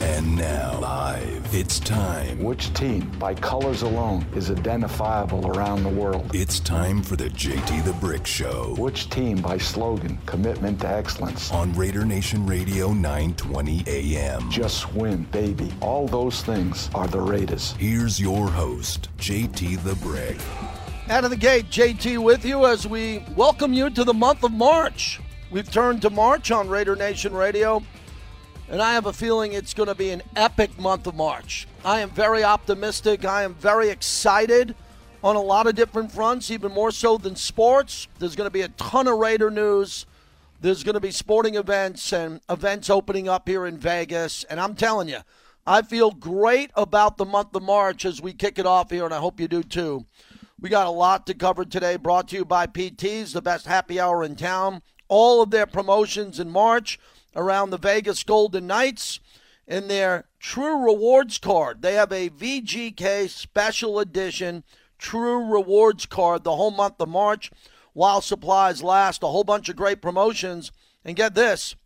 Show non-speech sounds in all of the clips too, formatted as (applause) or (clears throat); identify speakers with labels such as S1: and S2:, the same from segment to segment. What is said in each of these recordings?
S1: And now, live, it's time.
S2: Which team, by colors alone, is identifiable around the world?
S1: It's time for the JT the Brick Show
S2: Which team, by slogan, commitment to excellence?
S1: on Raider Nation Radio 920 AM.
S2: Just win, baby. All those things are the Raiders.
S1: Here's your host, JT the Brick.
S3: Out of the gate, JT with you as we welcome you to the month of March. We've turned to March on Raider Nation Radio, and I have a feeling it's going to be an epic month of March. I am very optimistic. I am very excited on a lot of different fronts, even more so than sports. There's going to be a ton of Raider news. There's going to be sporting events and events opening up here in Vegas. And I'm telling you, I feel great about the month of March as we kick it off here, and I hope you do too. We got a lot to cover today, brought to you by PT's, the best happy hour in town. All of their promotions in March around the Vegas Golden Knights and their True Rewards card. They have a VGK special edition True Rewards card the whole month of March while supplies last. A whole bunch of great promotions. And get this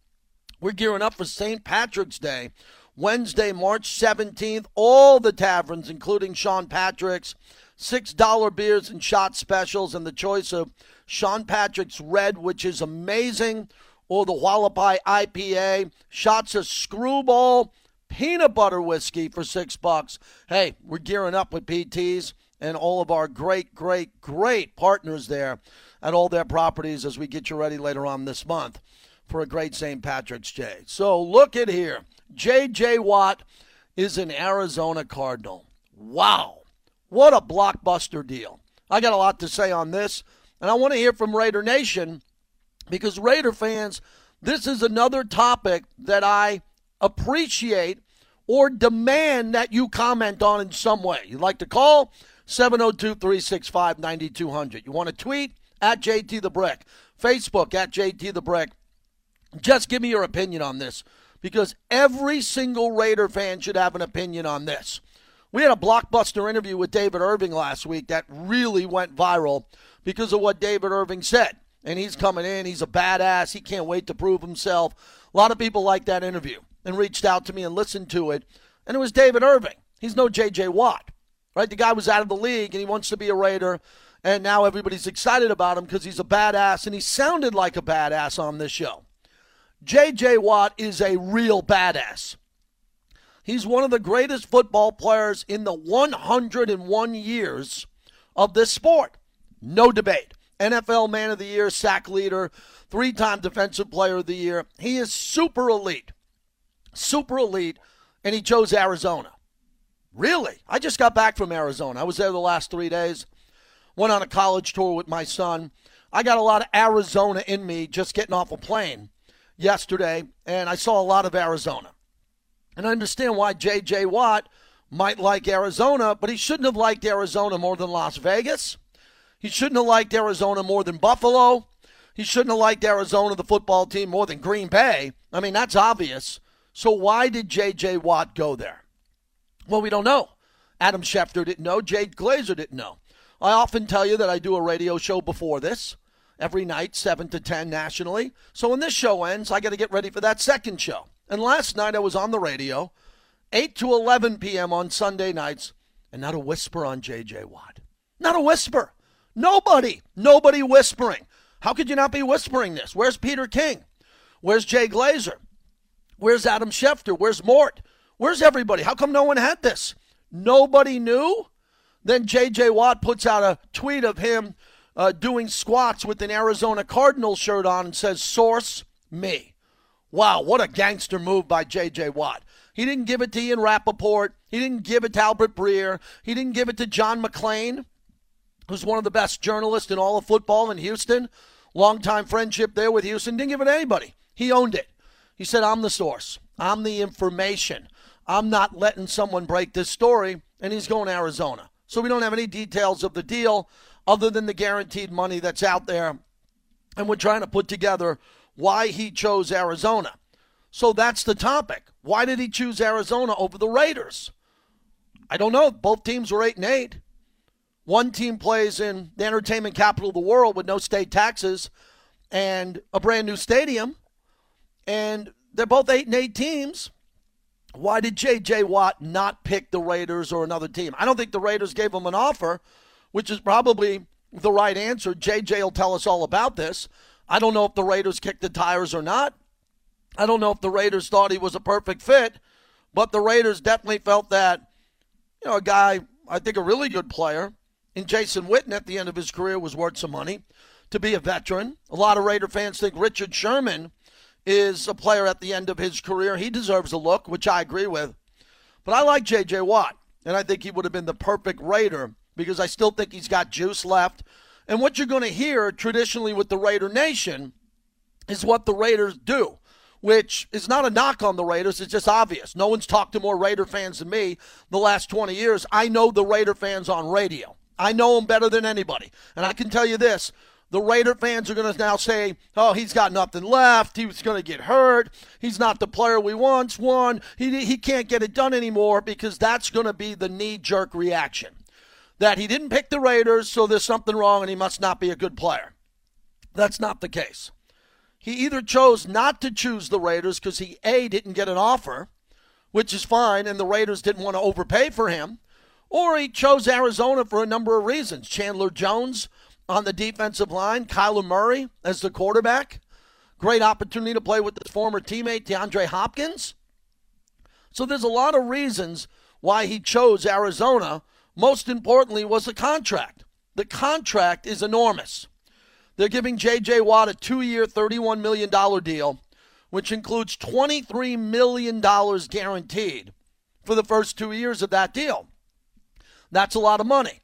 S3: we're gearing up for St. Patrick's Day. Wednesday, March 17th, all the taverns, including Sean Patrick's, $6 beers and shot specials, and the choice of Sean Patrick's Red, which is amazing, or the Wallapai IPA. Shots of Skrewball peanut butter whiskey for six bucks. Hey, we're gearing up with PTs and all of our great, great, great partners there at all their properties as we get you ready later on this month for a great St. Patrick's Day. So look at here. J.J. Watt is an Arizona Cardinal. Wow. What a blockbuster deal. I got a lot to say on this, and I want to hear from Raider Nation because Raider fans, this is another topic that I appreciate or demand that you comment on in some way. You'd like to call 702 365 9200. You want to tweet at JT the Brick, Facebook at JT the Brick. Just give me your opinion on this because every single Raider fan should have an opinion on this. We had a blockbuster interview with David Irving last week that really went viral because of what David Irving said. And he's coming in, he's a badass, he can't wait to prove himself. A lot of people liked that interview and reached out to me and listened to it. And it was David Irving. He's no J.J. Watt, right? The guy was out of the league and he wants to be a Raider. And now everybody's excited about him because he's a badass and he sounded like a badass on this show. J.J. Watt is a real badass. He's one of the greatest football players in the 101 years of this sport. No debate. NFL Man of the Year, sack leader, three time Defensive Player of the Year. He is super elite. Super elite. And he chose Arizona. Really? I just got back from Arizona. I was there the last three days. Went on a college tour with my son. I got a lot of Arizona in me just getting off a plane yesterday, and I saw a lot of Arizona. And I understand why J.J. Watt might like Arizona, but he shouldn't have liked Arizona more than Las Vegas. He shouldn't have liked Arizona more than Buffalo. He shouldn't have liked Arizona, the football team, more than Green Bay. I mean, that's obvious. So why did J.J. Watt go there? Well, we don't know. Adam Schefter didn't know. Jay Glazer didn't know. I often tell you that I do a radio show before this, every night, 7 to 10 nationally. So when this show ends, I got to get ready for that second show. And last night I was on the radio, 8 to 11 p.m. on Sunday nights, and not a whisper on J.J. Watt. Not a whisper. Nobody. Nobody whispering. How could you not be whispering this? Where's Peter King? Where's Jay Glazer? Where's Adam Schefter? Where's Mort? Where's everybody? How come no one had this? Nobody knew? Then J.J. Watt puts out a tweet of him uh, doing squats with an Arizona Cardinal shirt on and says, Source me. Wow, what a gangster move by J.J. Watt. He didn't give it to Ian Rapoport. He didn't give it to Albert Breer. He didn't give it to John McClain, who's one of the best journalists in all of football in Houston. Longtime friendship there with Houston. Didn't give it to anybody. He owned it. He said, I'm the source. I'm the information. I'm not letting someone break this story. And he's going to Arizona. So we don't have any details of the deal other than the guaranteed money that's out there. And we're trying to put together why he chose Arizona. So that's the topic. Why did he choose Arizona over the Raiders? I don't know. Both teams were 8 and 8. One team plays in the entertainment capital of the world with no state taxes and a brand new stadium. And they're both 8 and 8 teams. why did J.J. Watt not pick the Raiders or another team? I don't think the Raiders gave him an offer, which is probably the right answer. J.J. will tell us all about this. I don't know if the Raiders kicked the tires or not. I don't know if the Raiders thought he was a perfect fit, but the Raiders definitely felt that, you know, a guy, I think a really good player, in Jason Witten at the end of his career was worth some money to be a veteran. A lot of Raider fans think Richard Sherman is a player at the end of his career. He deserves a look, which I agree with. But I like J.J. Watt, and I think he would have been the perfect Raider because I still think he's got juice left. And what you're going to hear traditionally with the Raider Nation is what the Raiders do, which is not a knock on the Raiders. It's just obvious. No one's talked to more Raider fans than me the last 20 years. I know the Raider fans on radio. I know him better than anybody. And I can tell you this the Raider fans are going to now say, oh, he's got nothing left. He was going to get hurt. He's not the player we once won. He, he can't get it done anymore because that's going to be the knee jerk reaction. That he didn't pick the Raiders, so there's something wrong and he must not be a good player. That's not the case. He either chose not to choose the Raiders because he, A, didn't get an offer, which is fine, and the Raiders didn't want to overpay for him, or he chose Arizona for a number of reasons. Chandler Jones on the defensive line. Kyler Murray as the quarterback. Great opportunity to play with his former teammate, DeAndre Hopkins. So there's a lot of reasons why he chose Arizona. Most importantly was the contract. The contract is enormous. They're giving J.J. Watt a two year, $31 million deal, which includes $23 million guaranteed for the first two years of that deal. That's a lot of money.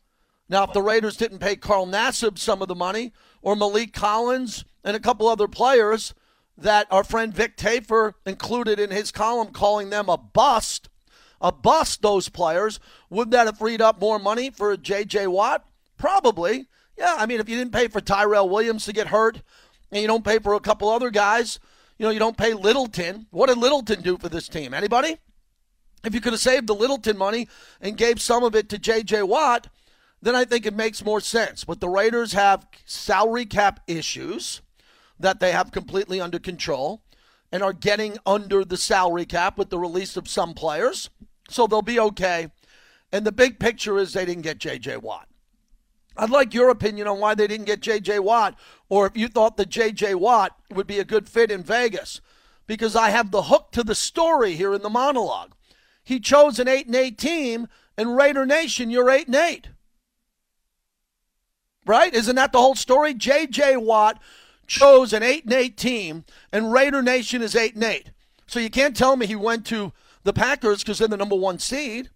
S3: Now, if the Raiders didn't pay Carl Nassib some of the money, or Maliek Collins and a couple other players that our friend Vic Tafur included in his column, calling them a bust, a bust, those players, would that have freed up more money for J.J. Watt? Probably. Yeah, I mean, if you didn't pay for Tyrell Williams to get hurt, and you don't pay for a couple other guys, you know, you don't pay Littleton. What did Littleton do for this team? Anybody? If you could have saved the Littleton money and gave some of it to J.J. Watt, then I think it makes more sense. But the Raiders have salary cap issues that they have completely under control and are getting under the salary cap with the release of some players. So they'll be okay. And the big picture is they didn't get J.J. Watt. I'd like your opinion on why they didn't get J.J. Watt, or if you thought that J.J. Watt would be a good fit in Vegas, because I have the hook to the story here in the monologue. He chose an 8 and 8 team, and Raider Nation, you're 8 and 8 right? Isn't that the whole story? J.J. Watt chose an 8 and 8 team, and Raider Nation is 8 and 8. So you can't tell me he went to the Packers because they're the number one seed,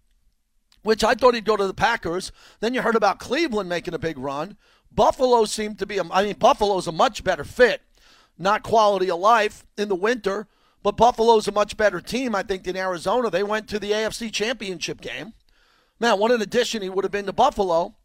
S3: which I thought he'd go to the Packers. Then you heard about Cleveland making a big run. Buffalo seemed to be, a, I mean, Buffalo's a much better fit, not quality of life in the winter, but Buffalo's a much better team, I think, than Arizona. They went to the AFC Championship game. Man, what an addition he would have been to Buffalo.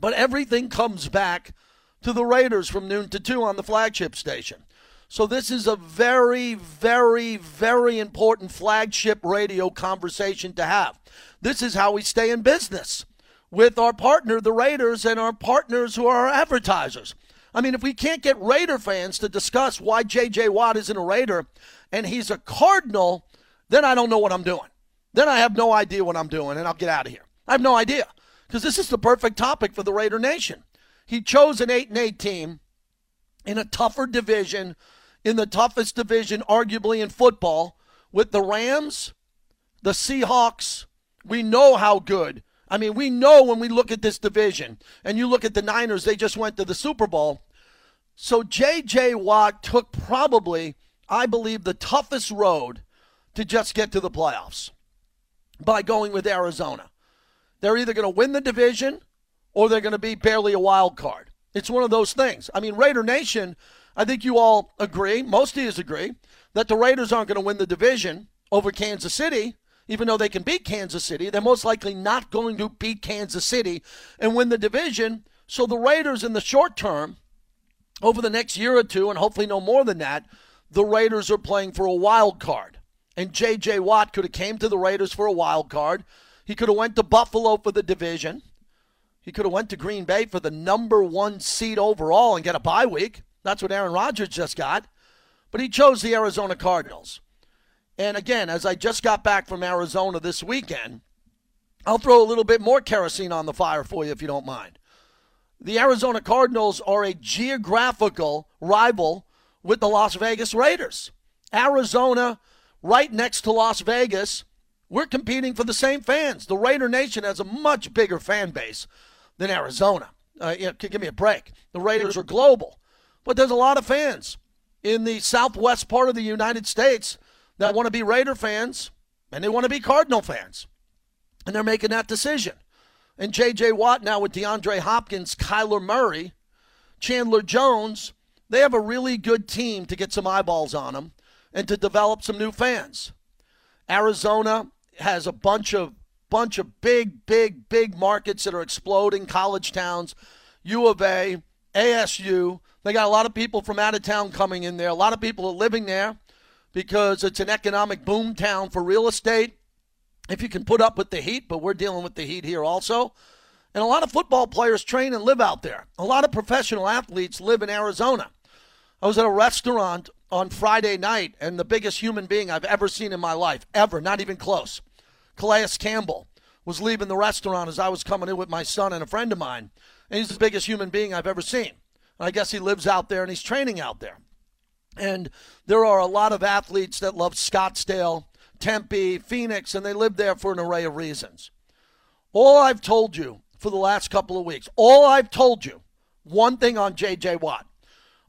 S3: But everything comes back to the Raiders from noon to 2 on the flagship station. So this is a very, very, very important flagship radio conversation to have. This is how we stay in business with our partner, the Raiders, and our partners who are our advertisers. I mean, if we can't get Raider fans to discuss why J.J. Watt isn't a Raider and he's a Cardinal, then I don't know what I'm doing. Then I have no idea what I'm doing, and I'll get out of here. I have no idea because this is the perfect topic for the Raider Nation. He chose an 8 and 8 team in a tougher division, in the toughest division, arguably in football, with the Rams, the Seahawks. We know how good. I mean, we know when we look at this division, and you look at the Niners, they just went to the Super Bowl. So J.J. Watt took probably, I believe, the toughest road to just get to the playoffs by going with Arizona. They're either going to win the division or they're going to be barely a wild card. It's one of those things. I mean, Raider Nation, I think you all agree, most of you agree, that the Raiders aren't going to win the division over Kansas City, even though they can beat Kansas City. They're most likely not going to beat Kansas City and win the division. So the Raiders, in the short term, over the next year or two, and hopefully no more than that, the Raiders are playing for a wild card. And J.J. Watt could have came to the Raiders for a wild card. He could have went to Buffalo for the division. He could have went to Green Bay for the number one seed overall and get a bye week. That's what Aaron Rodgers just got. But he chose the Arizona Cardinals. And again, as I just got back from Arizona this weekend, I'll throw a little bit more kerosene on the fire for you if you don't mind. The Arizona Cardinals are a geographical rival with the Las Vegas Raiders. Arizona, right next to Las Vegas, we're competing for the same fans. The Raider Nation has a much bigger fan base than Arizona. Uh, yeah, give me a break. The Raiders are global, but there's a lot of fans in the southwest part of the United States that want to be Raider fans and they want to be Cardinal fans. And they're making that decision. And J.J. Watt now with DeAndre Hopkins, Kyler Murray, Chandler Jones, they have a really good team to get some eyeballs on them and to develop some new fans. Arizona has a bunch of bunch of big, big, big markets that are exploding, college towns, U of A, ASU. They got a lot of people from out of town coming in there. A lot of people are living there because it's an economic boom town for real estate. If you can put up with the heat, but we're dealing with the heat here also. And a lot of football players train and live out there. A lot of professional athletes live in Arizona. I was at a restaurant on Friday night, and the biggest human being I've ever seen in my life, ever, not even close. Calais Campbell was leaving the restaurant as I was coming in with my son and a friend of mine, and he's the biggest human being I've ever seen. I guess he lives out there and he's training out there. And there are a lot of athletes that love Scottsdale, Tempe, Phoenix, and they live there for an array of reasons. All I've told you for the last couple of weeks, all I've told you, one thing on J.J. Watt.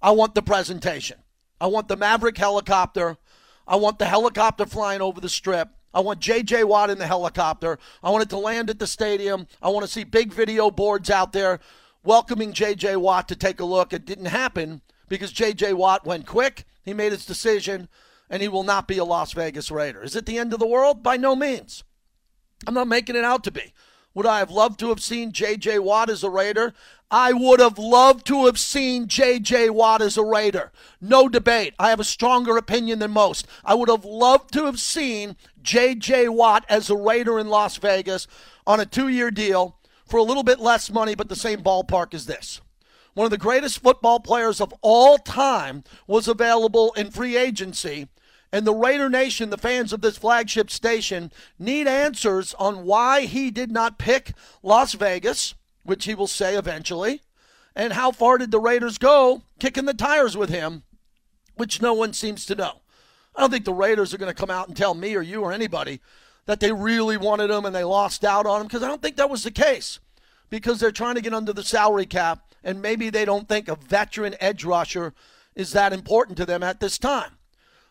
S3: I want the presentation. I want the Maverick helicopter. I want the helicopter flying over the strip. I want J.J. Watt in the helicopter. I want it to land at the stadium. I want to see big video boards out there welcoming J.J. Watt to take a look. It didn't happen because J.J. Watt went quick. He made his decision, and he will not be a Las Vegas Raider. Is it the end of the world? By no means. I'm not making it out to be. Would I have loved to have seen J.J. Watt as a Raider? I would have loved to have seen J.J. Watt as a Raider. No debate. I have a stronger opinion than most. I would have loved to have seen J.J. Watt as a Raider in Las Vegas on a two year deal for a little bit less money, but the same ballpark as this. One of the greatest football players of all time was available in free agency. And the Raider Nation, the fans of this flagship station, need answers on why he did not pick Las Vegas, which he will say eventually, and how far did the Raiders go kicking the tires with him, which no one seems to know. I don't think the Raiders are going to come out and tell me or you or anybody that they really wanted him and they lost out on him because I don't think that was the case because they're trying to get under the salary cap and maybe they don't think a veteran edge rusher is that important to them at this time.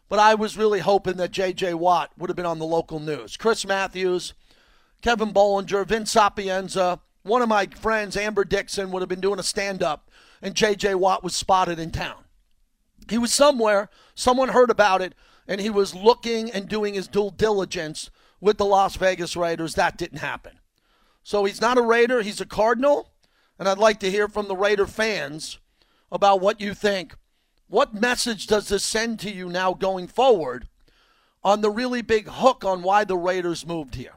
S3: But I was really hoping that J.J. Watt would have been on the local news. Chris Matthews, Kevin Bollinger, Vince Sapienza, one of my friends, Amber Dixon, would have been doing a stand up, and J.J. Watt was spotted in town. He was somewhere, someone heard about it, and he was looking and doing his due diligence with the Las Vegas Raiders. That didn't happen. So he's not a Raider, he's a Cardinal. And I'd like to hear from the Raider fans about what you think. What message does this send to you now going forward on the really big hook on why the Raiders moved here?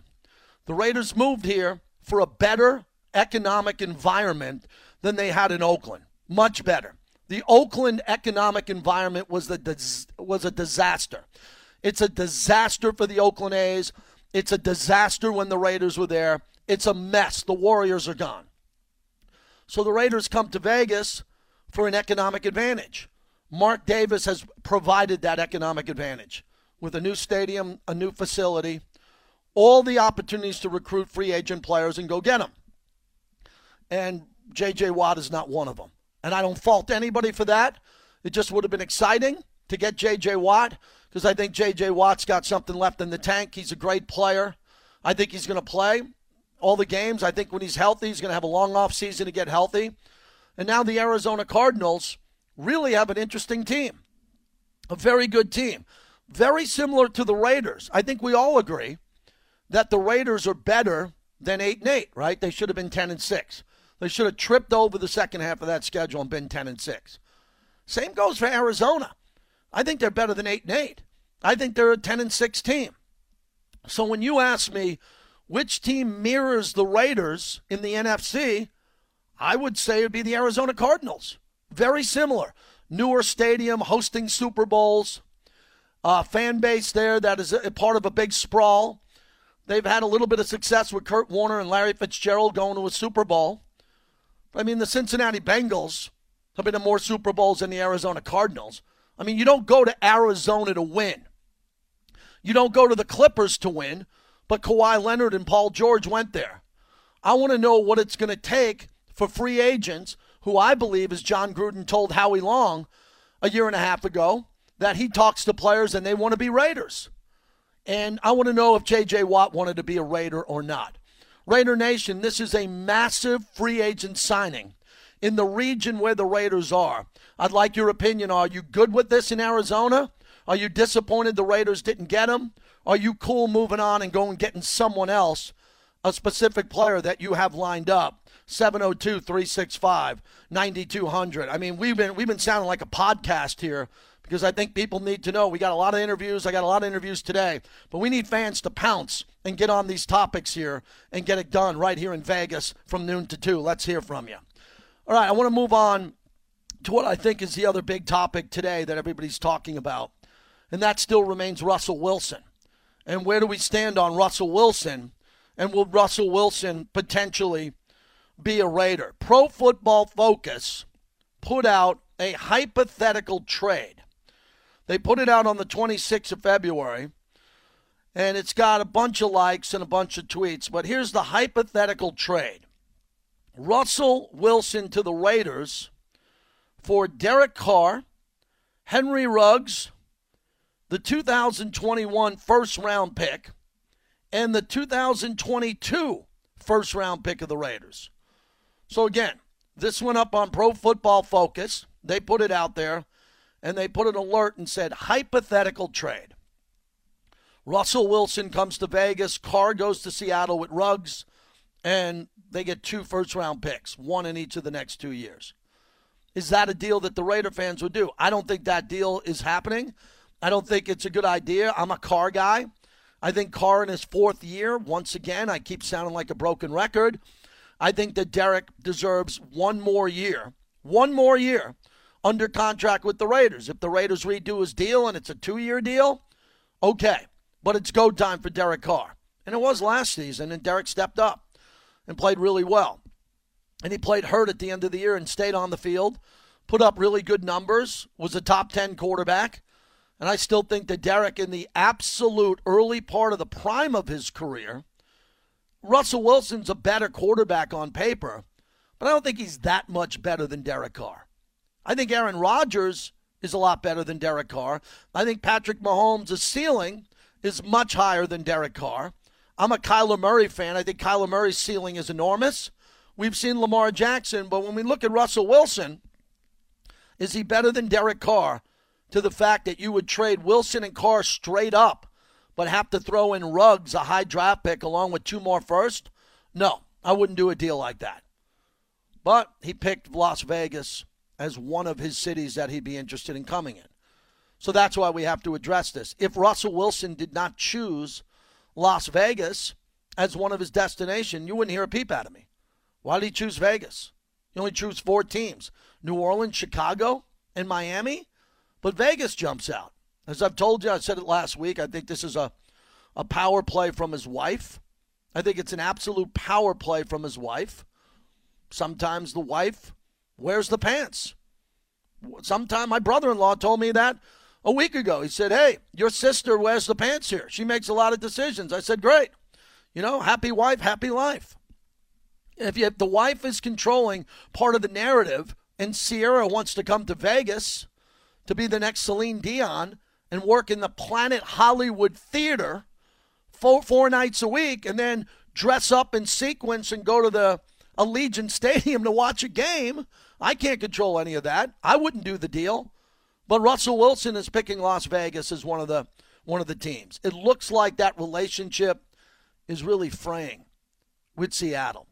S3: The Raiders moved here for a better economic environment than they had in Oakland. Much better. The Oakland economic environment was the was a disaster. It's a disaster for the Oakland A's. It's a disaster when the Raiders were there. It's a mess. The Warriors are gone. So the Raiders come to Vegas for an economic advantage. Mark Davis has provided that economic advantage with a new stadium, a new facility, all the opportunities to recruit free agent players and go get them. And J.J. Watt is not one of them. And I don't fault anybody for that. It just would have been exciting to get J.J. Watt because I think J.J. Watt's got something left in the tank. He's a great player. I think he's going to play all the games. I think when he's healthy, he's going to have a long off season to get healthy. And now the Arizona Cardinals really have an interesting team, a very good team, very similar to the Raiders. I think we all agree that the Raiders are better than eight and eight. Right? They should have been ten and six. They should have tripped over the second half of that schedule and been 10 and 6. Same goes for Arizona. I think they're better than 8 and 8. I think they're a 10 and 6 team. So when you ask me which team mirrors the Raiders in the NFC, I would say it would be the Arizona Cardinals. Very similar. Newer stadium, hosting Super Bowls. uh, fan base there that is a, part of a big sprawl. They've had a little bit of success with Kurt Warner and Larry Fitzgerald going to a Super Bowl. I mean, the Cincinnati Bengals have been to more Super Bowls than the Arizona Cardinals. I mean, you don't go to Arizona to win. You don't go to the Clippers to win, but Kawhi Leonard and Paul George went there. I want to know what it's going to take for free agents, who I believe, as John Gruden told Howie Long a year and a half ago, that he talks to players and they want to be Raiders. And I want to know if J.J. Watt wanted to be a Raider or not. Raider Nation, this is a massive free agent signing in the region where the Raiders are. I'd like your opinion. Are you good with this in Arizona? Are you disappointed the Raiders didn't get him? Are you cool moving on and going getting someone else, a specific player that you have lined up? 702-365-9200. I mean, we've been we've been sounding like a podcast here because I think people need to know. We got a lot of interviews. I got a lot of interviews today, but we need fans to pounce and get on these topics here and get it done right here in Vegas from noon to 2. Let's hear from you. All right, I want to move on to what I think is the other big topic today that everybody's talking about, and that still remains Russell Wilson. And where do we stand on Russell Wilson? And will Russell Wilson potentially be a Raider? Pro Football Focus put out a hypothetical trade. They put it out on the 26th of February, and it's got a bunch of likes and a bunch of tweets. But here's the hypothetical trade Russell Wilson to the Raiders for Derek Carr, Henry Ruggs, the 2021 first round pick, and the 2022 first round pick of the Raiders. So, again, this went up on Pro Football Focus. They put it out there and they put an alert and said hypothetical trade. Russell Wilson comes to Vegas, Carr goes to Seattle with Ruggs, and they get two first round picks, one in each of the next two years. Is that a deal that the Raider fans would do? I don't think that deal is happening. I don't think it's a good idea. I'm a Carr guy. I think Carr in his fourth year, once again, I keep sounding like a broken record. I think that Derek deserves one more year, one more year under contract with the Raiders. If the Raiders redo his deal and it's a two year deal, okay. But it's go time for Derek Carr. And it was last season, and Derek stepped up and played really well. And he played hurt at the end of the year and stayed on the field, put up really good numbers, was a top 10 quarterback. And I still think that Derek, in the absolute early part of the prime of his career, Russell Wilson's a better quarterback on paper, but I don't think he's that much better than Derek Carr. I think Aaron Rodgers is a lot better than Derek Carr. I think Patrick Mahomes' ceiling is much higher than Derek Carr. I'm a Kyler Murray fan. I think Kyler Murray's ceiling is enormous. We've seen Lamar Jackson, but when we look at Russell Wilson, is he better than Derek Carr to the fact that you would trade Wilson and Carr straight up, but have to throw in Ruggs, a high draft pick, along with two more first? No, I wouldn't do a deal like that. But he picked Las Vegas as one of his cities that he'd be interested in coming in. So that's why we have to address this. If Russell Wilson did not choose Las Vegas as one of his destination, you wouldn't hear a peep out of me. Why did he choose Vegas? He only chose four teams New Orleans, Chicago, and Miami. But Vegas jumps out. As I've told you, I said it last week, I think this is a, a power play from his wife. I think it's an absolute power play from his wife. Sometimes the wife wears the pants. Sometime my brother in law told me that a week ago. He said, Hey, your sister wears the pants here. She makes a lot of decisions. I said, Great. You know, happy wife, happy life. If, you, if the wife is controlling part of the narrative and Ciara wants to come to Vegas to be the next Celine Dion and work in the Planet Hollywood Theater four, four nights a week and then dress up in sequence and go to the Allegiant Stadium to watch a game, I can't control any of that. I wouldn't do the deal. But Russell Wilson is picking Las Vegas as one of the one of the teams. It looks like that relationship is really fraying with Seattle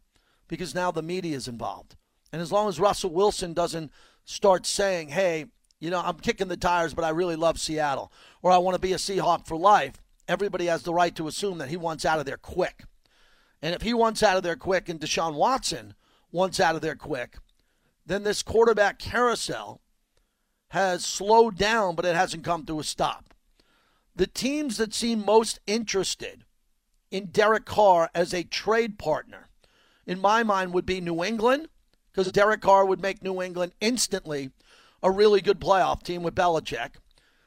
S3: because now the media is involved. And as long as Russell Wilson doesn't start saying, "Hey, you know, I'm kicking the tires, but I really love Seattle," or "I want to be a Seahawk for life," everybody has the right to assume that he wants out of there quick. And if he wants out of there quick and Deshaun Watson wants out of there quick, then this quarterback carousel has slowed down, but it hasn't come to a stop. the teams that seem most interested in Derek Carr as a trade partner, in my mind, would be New England, because Derek Carr would make New England instantly a really good playoff team with Belichick.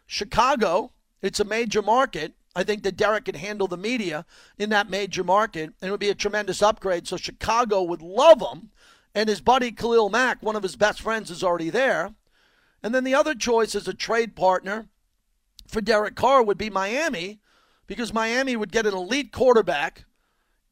S3: Chicago, it's a major market. I think that Derek can handle the media in that major market, and it would be a tremendous upgrade. So Chicago would love him, and his buddy Khalil Mack, one of his best friends, is already there. And then the other choice as a trade partner for Derek Carr would be Miami, because Miami would get an elite quarterback,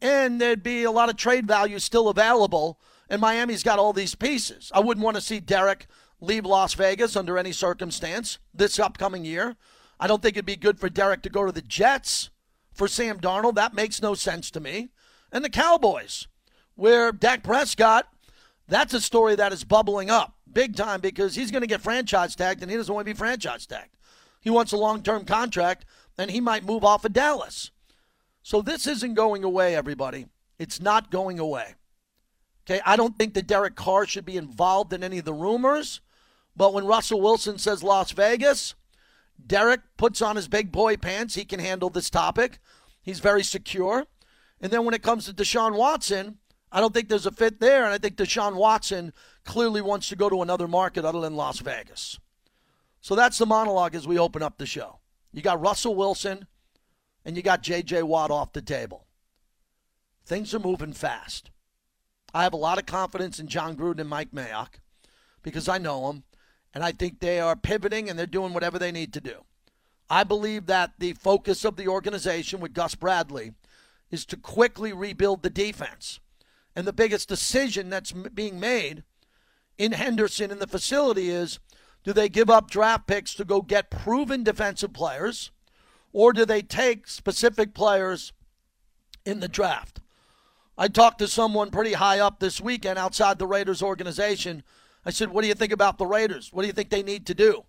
S3: and there'd be a lot of trade value still available. And Miami's got all these pieces. I wouldn't want to see Derek leave Las Vegas under any circumstance this upcoming year. I don't think it'd be good for Derek to go to the Jets for Sam Darnold. That makes no sense to me. And the Cowboys, where Dak Prescott, that's a story that is bubbling up big time because he's going to get franchise tagged and he doesn't want to be franchise tagged. He wants a long term contract and he might move off of Dallas. So this isn't going away, everybody. It's not going away. Okay, I don't think that Derek Carr should be involved in any of the rumors. But when Russell Wilson says Las Vegas, Derek puts on his big boy pants. He can handle this topic. He's very secure. And then when it comes to Deshaun Watson, I don't think there's a fit there. And I think Deshaun Watson clearly wants to go to another market other than Las Vegas. So that's the monologue as we open up the show. You got Russell Wilson and you got J.J. Watt off the table. Things are moving fast. I have a lot of confidence in John Gruden and Mike Mayock because I know them. And I think they are pivoting and they're doing whatever they need to do. I believe that the focus of the organization with Gus Bradley is to quickly rebuild the defense. And the biggest decision that's being made in Henderson in the facility is do they give up draft picks to go get proven defensive players, or do they take specific players in the draft? I talked to someone pretty high up this weekend outside the Raiders organization I said, "What do you think about the Raiders? What do you think they need to do?"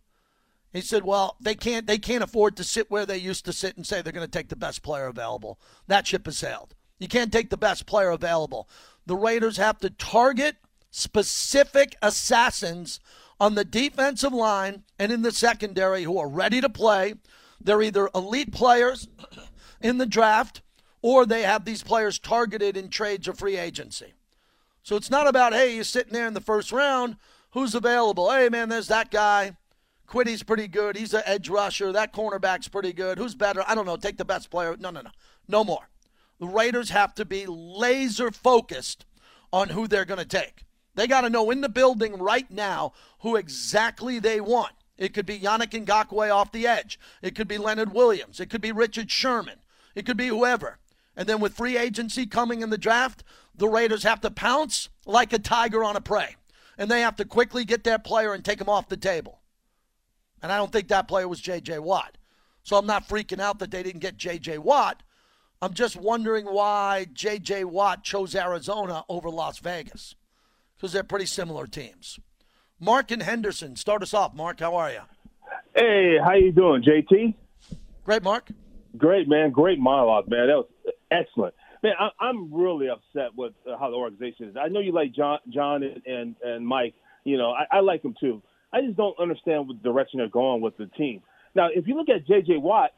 S3: He said, "Well, they can't they can't afford to sit where they used to sit and say they're going to take the best player available. That ship has sailed. You can't take the best player available. The Raiders have to target specific assassins on the defensive line and in the secondary who are ready to play. They're either elite players (clears throat) in the draft or they have these players targeted in trades or free agency. So it's not about, hey, you're sitting there in the first round. Who's available? Hey, man, there's that guy. Kwity's pretty good. He's an edge rusher. That cornerback's pretty good. Who's better? I don't know. Take the best player. No, no, no. No more. The Raiders have to be laser focused on who they're going to take. They got to know in the building right now who exactly they want. It could be Yannick Ngakoue off the edge. It could be Leonard Williams. It could be Richard Sherman. It could be whoever. And then with free agency coming in the draft, the Raiders have to pounce like a tiger on a prey. And they have to quickly get that player and take him off the table. And I don't think that player was J.J. Watt. So I'm not freaking out that they didn't get J.J. Watt. I'm just wondering why J.J. Watt chose Arizona over Las Vegas. Because they're pretty similar teams. Mark and Henderson, start us off. Mark, how are you?
S4: Hey, how you doing, JT?
S3: Great, Mark.
S4: Great, man. Great monologue, man. That was excellent. Man, I, am really upset with uh, how the organization is. I know you like John, John and, and, and Mike. You know, I, I like them too. I just don't understand what direction they're going with the team. Now, if you look at J.J. Watt,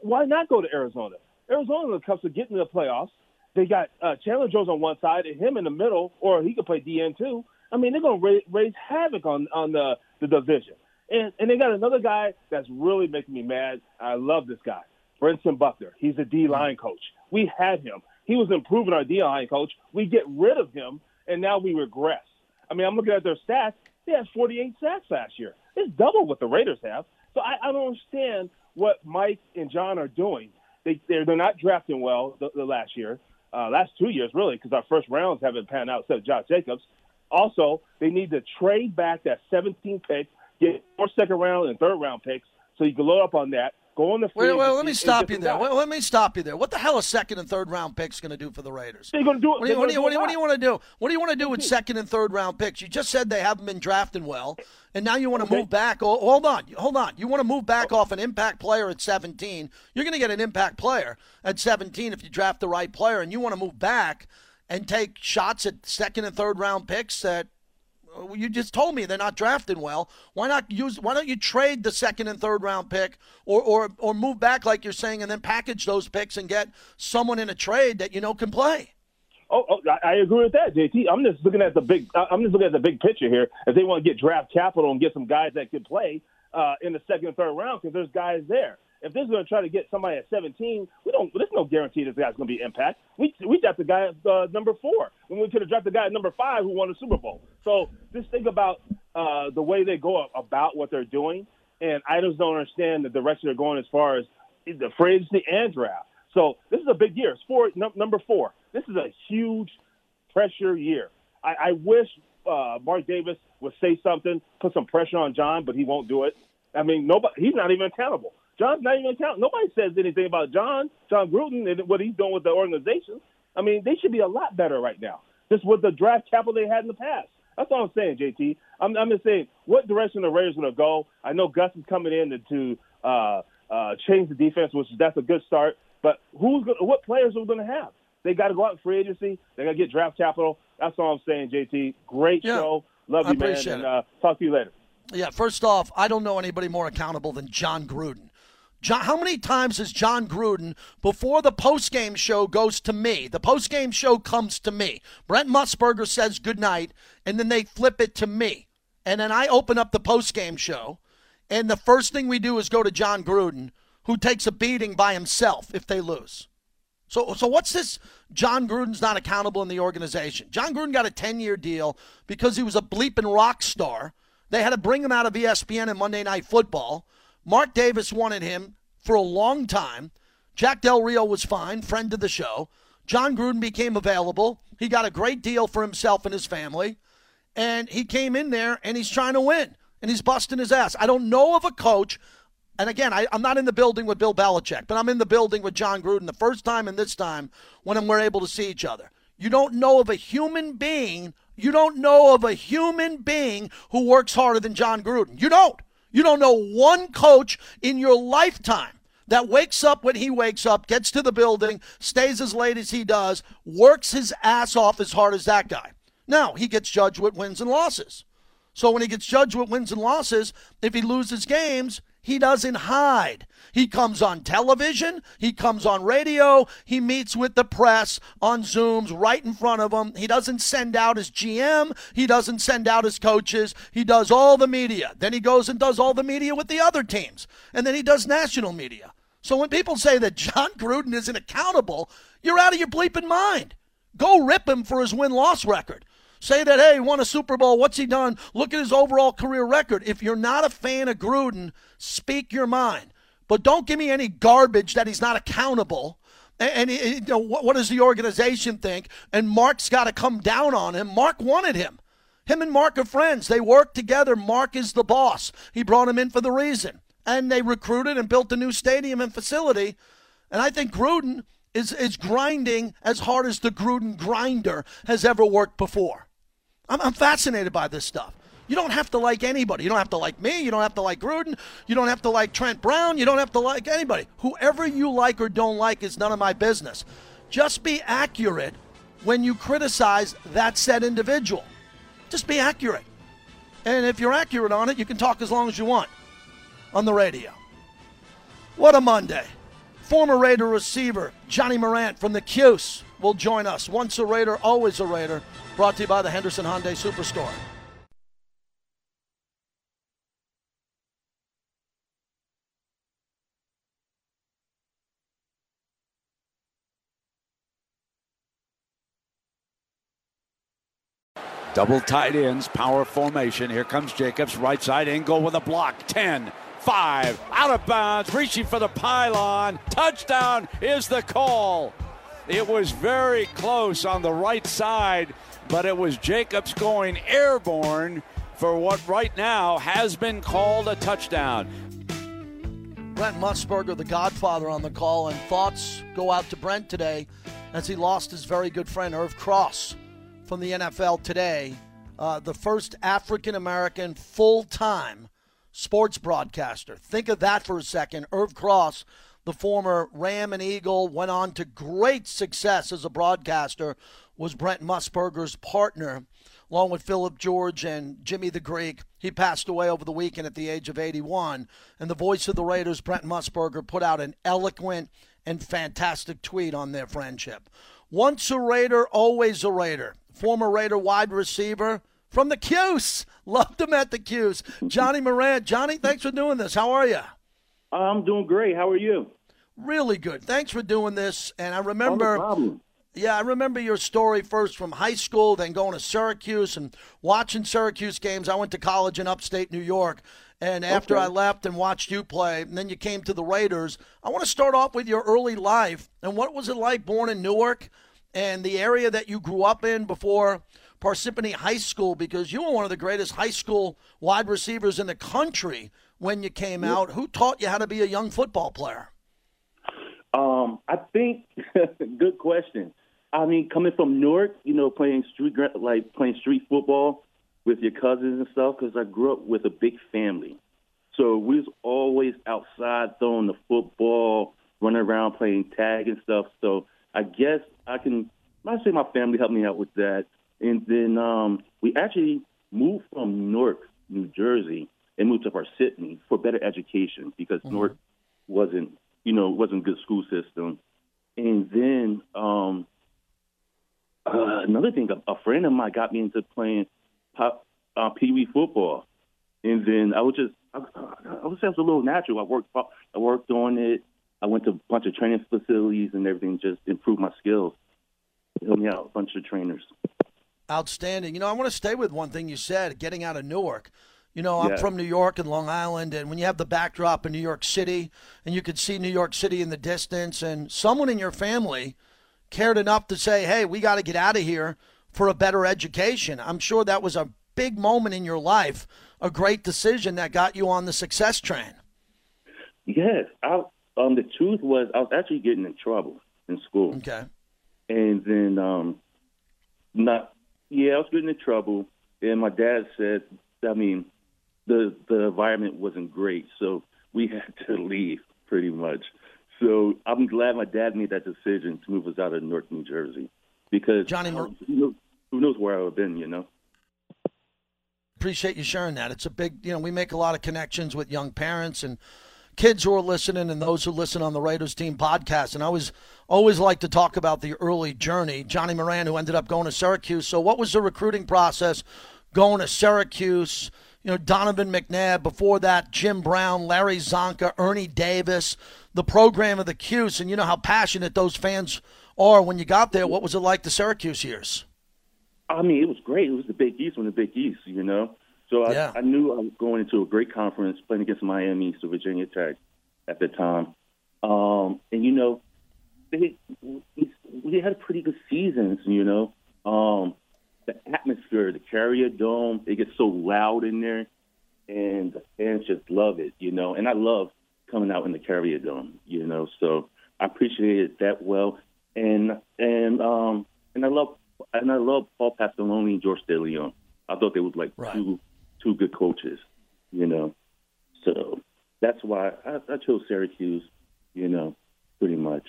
S4: why not go to Arizona? Arizona, the Cubs are getting to the playoffs, they got uh, Chandler Jones on one side and him in the middle, or he could play DN too. I mean, they're going to raise, raise havoc on on the the division. And and they got another guy that's really making me mad. I love this guy, Brentson Buckner. He's a D line coach. We had him. He was improving our D line coach. We get rid of him, and now we regress. I mean, I'm looking at their stats. They had 48 sacks last year. It's double what the Raiders have. So I, I don't understand what Mike and John are doing. They they're, they're not drafting well the, the last year, uh, last two years really, because our first rounds haven't panned out except Josh Jacobs. Also, they need to trade back that 17th pick, get more second round and third round picks, so you can load up on that. Go on the
S3: free. Wait, wait, let me stop you there. Wait, let me stop you there. What the hell is second and third round picks going to do for the Raiders?
S4: They're going to do it.
S3: What do you, what do you, what do you, what do you want to do? What do you want to do with second and third round picks? You just said they haven't been drafting well, and now you want to okay. move back. Oh, hold on, hold on. You want to move back oh. off an impact player at 17. You're going to get an impact player at 17 if you draft the right player, and you want to move back and take shots at second and third round picks that You just told me they're not drafting well. Why not use? Why don't you trade the second and third round pick, or or or move back like you're saying, and then package those picks and get someone in a trade that you know can play?
S4: Oh, oh, I agree with that, JT. I'm just looking at the big. I'm just looking at the big picture here. If they want to get draft capital and get some guys that could play uh, in the second and third round, because there's guys there. If they're going to try to get somebody at 17, we don't. There's no guarantee this guy's going to be impact. We we got the guy at uh, number four when we could have drafted the guy at number five who won the Super Bowl. So just think about uh, the way they go about what they're doing, and I just don't understand the direction they're going as far as the free and draft. So this is a big year. It's four, no, number four. This is a huge pressure year. I, I wish uh, Mark Davis would say something, put some pressure on John, but he won't do it. I mean, nobody. He's not even accountable. John's not even accountable. Nobody says anything about John, John Gruden, and what he's doing with the organization. I mean, they should be a lot better right now, just with the draft capital they had in the past. That's all I'm saying, JT. I'm, I'm just saying, what direction the Raiders going to go? I know Gus is coming in to, to uh, uh, change the defense, which that's a good start. But who's gonna, what players are we going to have? They got to go out in free agency. They got to get draft capital. That's all I'm saying, JT. Great yeah, show. Love you, man. And uh, talk to you later.
S3: Yeah, first off, I don't know anybody more accountable than John Gruden. John, how many times has John Gruden, before the postgame show goes to me, the postgame show comes to me, Brent Musburger says good night, and then they flip it to me. And then I open up the postgame show, and the first thing we do is go to John Gruden, who takes a beating by himself if they lose. So, so what's this? John Gruden's not accountable in the organization. John Gruden got a 10 year deal because he was a bleeping rock star. They had to bring him out of ESPN and Monday Night Football. Mark Davis wanted him for a long time. Jack Del Rio was fine, friend of the show. John Gruden became available. He got a great deal for himself and his family. And he came in there and he's trying to win. And he's busting his ass. I don't know of a coach. And again, I, am not in the building with Bill Belichick, but I'm in the building with John Gruden the first time and this time when we're able to see each other. You don't know of a human being, you don't know of a human being who works harder than John Gruden. You don't. You don't know one coach in your lifetime that wakes up when he wakes up, gets to the building, stays as late as he does, works his ass off as hard as that guy. Now, he gets judged with wins and losses. So when he gets judged with wins and losses, if he loses games, he doesn't hide. He comes on television, he comes on radio, he meets with the press on Zooms right in front of him. He doesn't send out his GM, he doesn't send out his coaches. He does all the media. Then he goes and does all the media with the other teams. And then he does national media. So when people say that John Gruden isn't accountable, you're out of your bleeping mind. Go rip him for his win loss record. Say that, hey, he won a Super Bowl. What's he done? Look at his overall career record. If you're not a fan of Gruden, speak your mind. But don't give me any garbage that he's not accountable. And, and you know, what, what does the organization think? And Mark's got to come down on him. Mark wanted him. Him and Mark are friends. They work together. Mark is the boss. He brought him in for the reason. And they recruited and built a new stadium and facility. And I think Gruden is, is grinding as hard as the Gruden grinder has ever worked before. I'm, I'm fascinated by this stuff. You don't have to like anybody. You don't have to like me. You don't have to like Gruden. You don't have to like Trent Brown. You don't have to like anybody. Whoever you like or don't like is none of my business. Just be accurate when you criticize that said individual. Just be accurate. And if you're accurate on it, you can talk as long as you want on the radio. What a Monday. Former Raider receiver Johnnie Morant from the Cuse will join us. Once a Raider, always a Raider. Brought to you by the Henderson Hyundai Superstore.
S5: Double tight ends, power formation. Here comes Jacobs, right side angle with a block. 10, 5, out of bounds, reaching for the pylon. Touchdown is the call. It was very close on the right side but it was Jacobs going airborne for what right now has been called a touchdown.
S3: Brent Musburger, the godfather, on the call, and thoughts go out to Brent today as he lost his very good friend Irv Cross from the NFL today, uh, the first African American full time sports broadcaster. Think of that for a second. Irv Cross, the former Ram and Eagle, went on to great success as a broadcaster was Brent Musburger's partner along with Phyllis George and Jimmy the Greek. He passed away over the weekend at the age of 81. And the voice of the Raiders, Brent Musburger, put out an eloquent and fantastic tweet on their friendship. Once a Raider, always a Raider. Former Raider wide receiver from the Cuse. (laughs) Loved him at the Cuse. Johnny Moran. Johnny, thanks for doing this. How are you?
S6: I'm doing great. How are you?
S3: Really good. Thanks for doing this. And I remember.
S6: No
S3: yeah, I remember your story first from high school, then going to Syracuse and watching Syracuse games. I went to college in upstate New York. And after
S6: Okay.
S3: I left and watched you play, and then you came to the Raiders, I want to start off with your early life and what was it like born in Newark and the area that you grew up in before Parsippany High School because you were one of the greatest high school wide receivers in the country when you came out. Who taught you how to be a young football player?
S6: Um, I think (laughs) good question. I mean, coming from Newark, you know, playing street like playing street football with your cousins and stuff, because I grew up with a big family. So we was always outside throwing the football, running around playing tag and stuff. So I guess I can I say my family helped me out with that. And then um, we actually moved from Newark, New Jersey, and moved to Parsippany for better education because Newark wasn't, you know, wasn't a good school system. And then um, uh, another thing, a, a friend of mine got me into playing pop, uh, pee wee football, and then I was just, I, I would say it was a little natural. I worked, I worked on it. I went to a bunch of training facilities and everything, just improved my skills. It helped me out, a bunch of trainers.
S3: Outstanding. You know, I want to stay with one thing you said, getting out of Newark. You know, I'm
S6: Yeah.
S3: from New York and Long Island, and when you have the backdrop in New York City, and you could see New York City in the distance, and someone in your family cared enough to say, hey, we got to get out of here for a better education. I'm sure that was a big moment in your life, a great decision that got you on the success train.
S6: Yes, I, um, the truth was I was actually getting in trouble in school.
S3: Okay.
S6: and then um not yeah i was getting in trouble and my dad said i mean the the environment wasn't great so we (laughs) had to leave pretty much so i'm glad my dad made that decision to move us out of north new jersey because
S3: Johnny
S6: um, who, knows, who knows where i would have been you know
S3: appreciate you sharing that. It's a big, you know, we make a lot of connections with young parents and kids who are listening and those who listen on the Raiders team podcast. And I always, always like to talk about the early journey. Johnnie Morant, who ended up going to Syracuse. So, what was the recruiting process going to Syracuse? You know, Donovan McNabb, before that, Jim Brown, Larry Csonka, Ernie Davis, the program of the Cuse. And you know how passionate those fans are when you got there. What was it like the Syracuse years?
S6: I mean, it was great. It was the Big East from the Big East, you know. So I,
S3: Yeah.
S6: I knew I was going into a great conference, playing against Miami, so Virginia Tech at the time. Um, and you know, they we had pretty good seasons. You know, um, the atmosphere, the Carrier Dome, it gets so loud in there, and the fans just love it. You know, and I love coming out in the Carrier Dome. You know, so I appreciate it that well, and and um, and I love and I love Paul Pasqualoni and George DeLeone. I thought they were like
S3: Right.
S6: two two good coaches, you know. So that's why I, I chose Syracuse, you know, pretty much.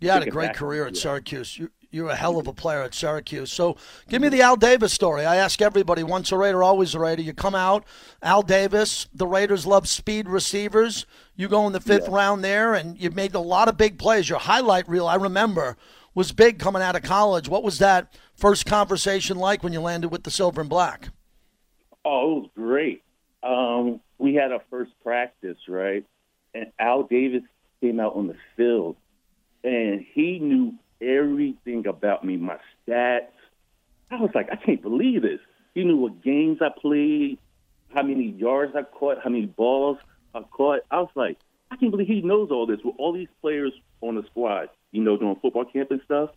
S3: You had a great
S6: back.
S3: career at
S6: Yeah.
S3: Syracuse. You, you're a hell of a player at Syracuse. So give me the Al Davis story. I ask everybody once a Raider, always a Raider. You come out, Al Davis, the Raiders love speed receivers. You go in the fifth round there, and you've made a lot of big plays. Your highlight reel, I remember, was big coming out of college. What was that first conversation like when you landed with the Silver and Black?
S6: Oh, it was great. Um, we had our first practice, right? And Al Davis came out on the field, and he knew everything about me, my stats. I was like, I can't believe this. He knew what games I played, how many yards I caught, how many balls I caught. I was like, I can't believe he knows all this with all these players on the squad, you know, doing football camp and stuff.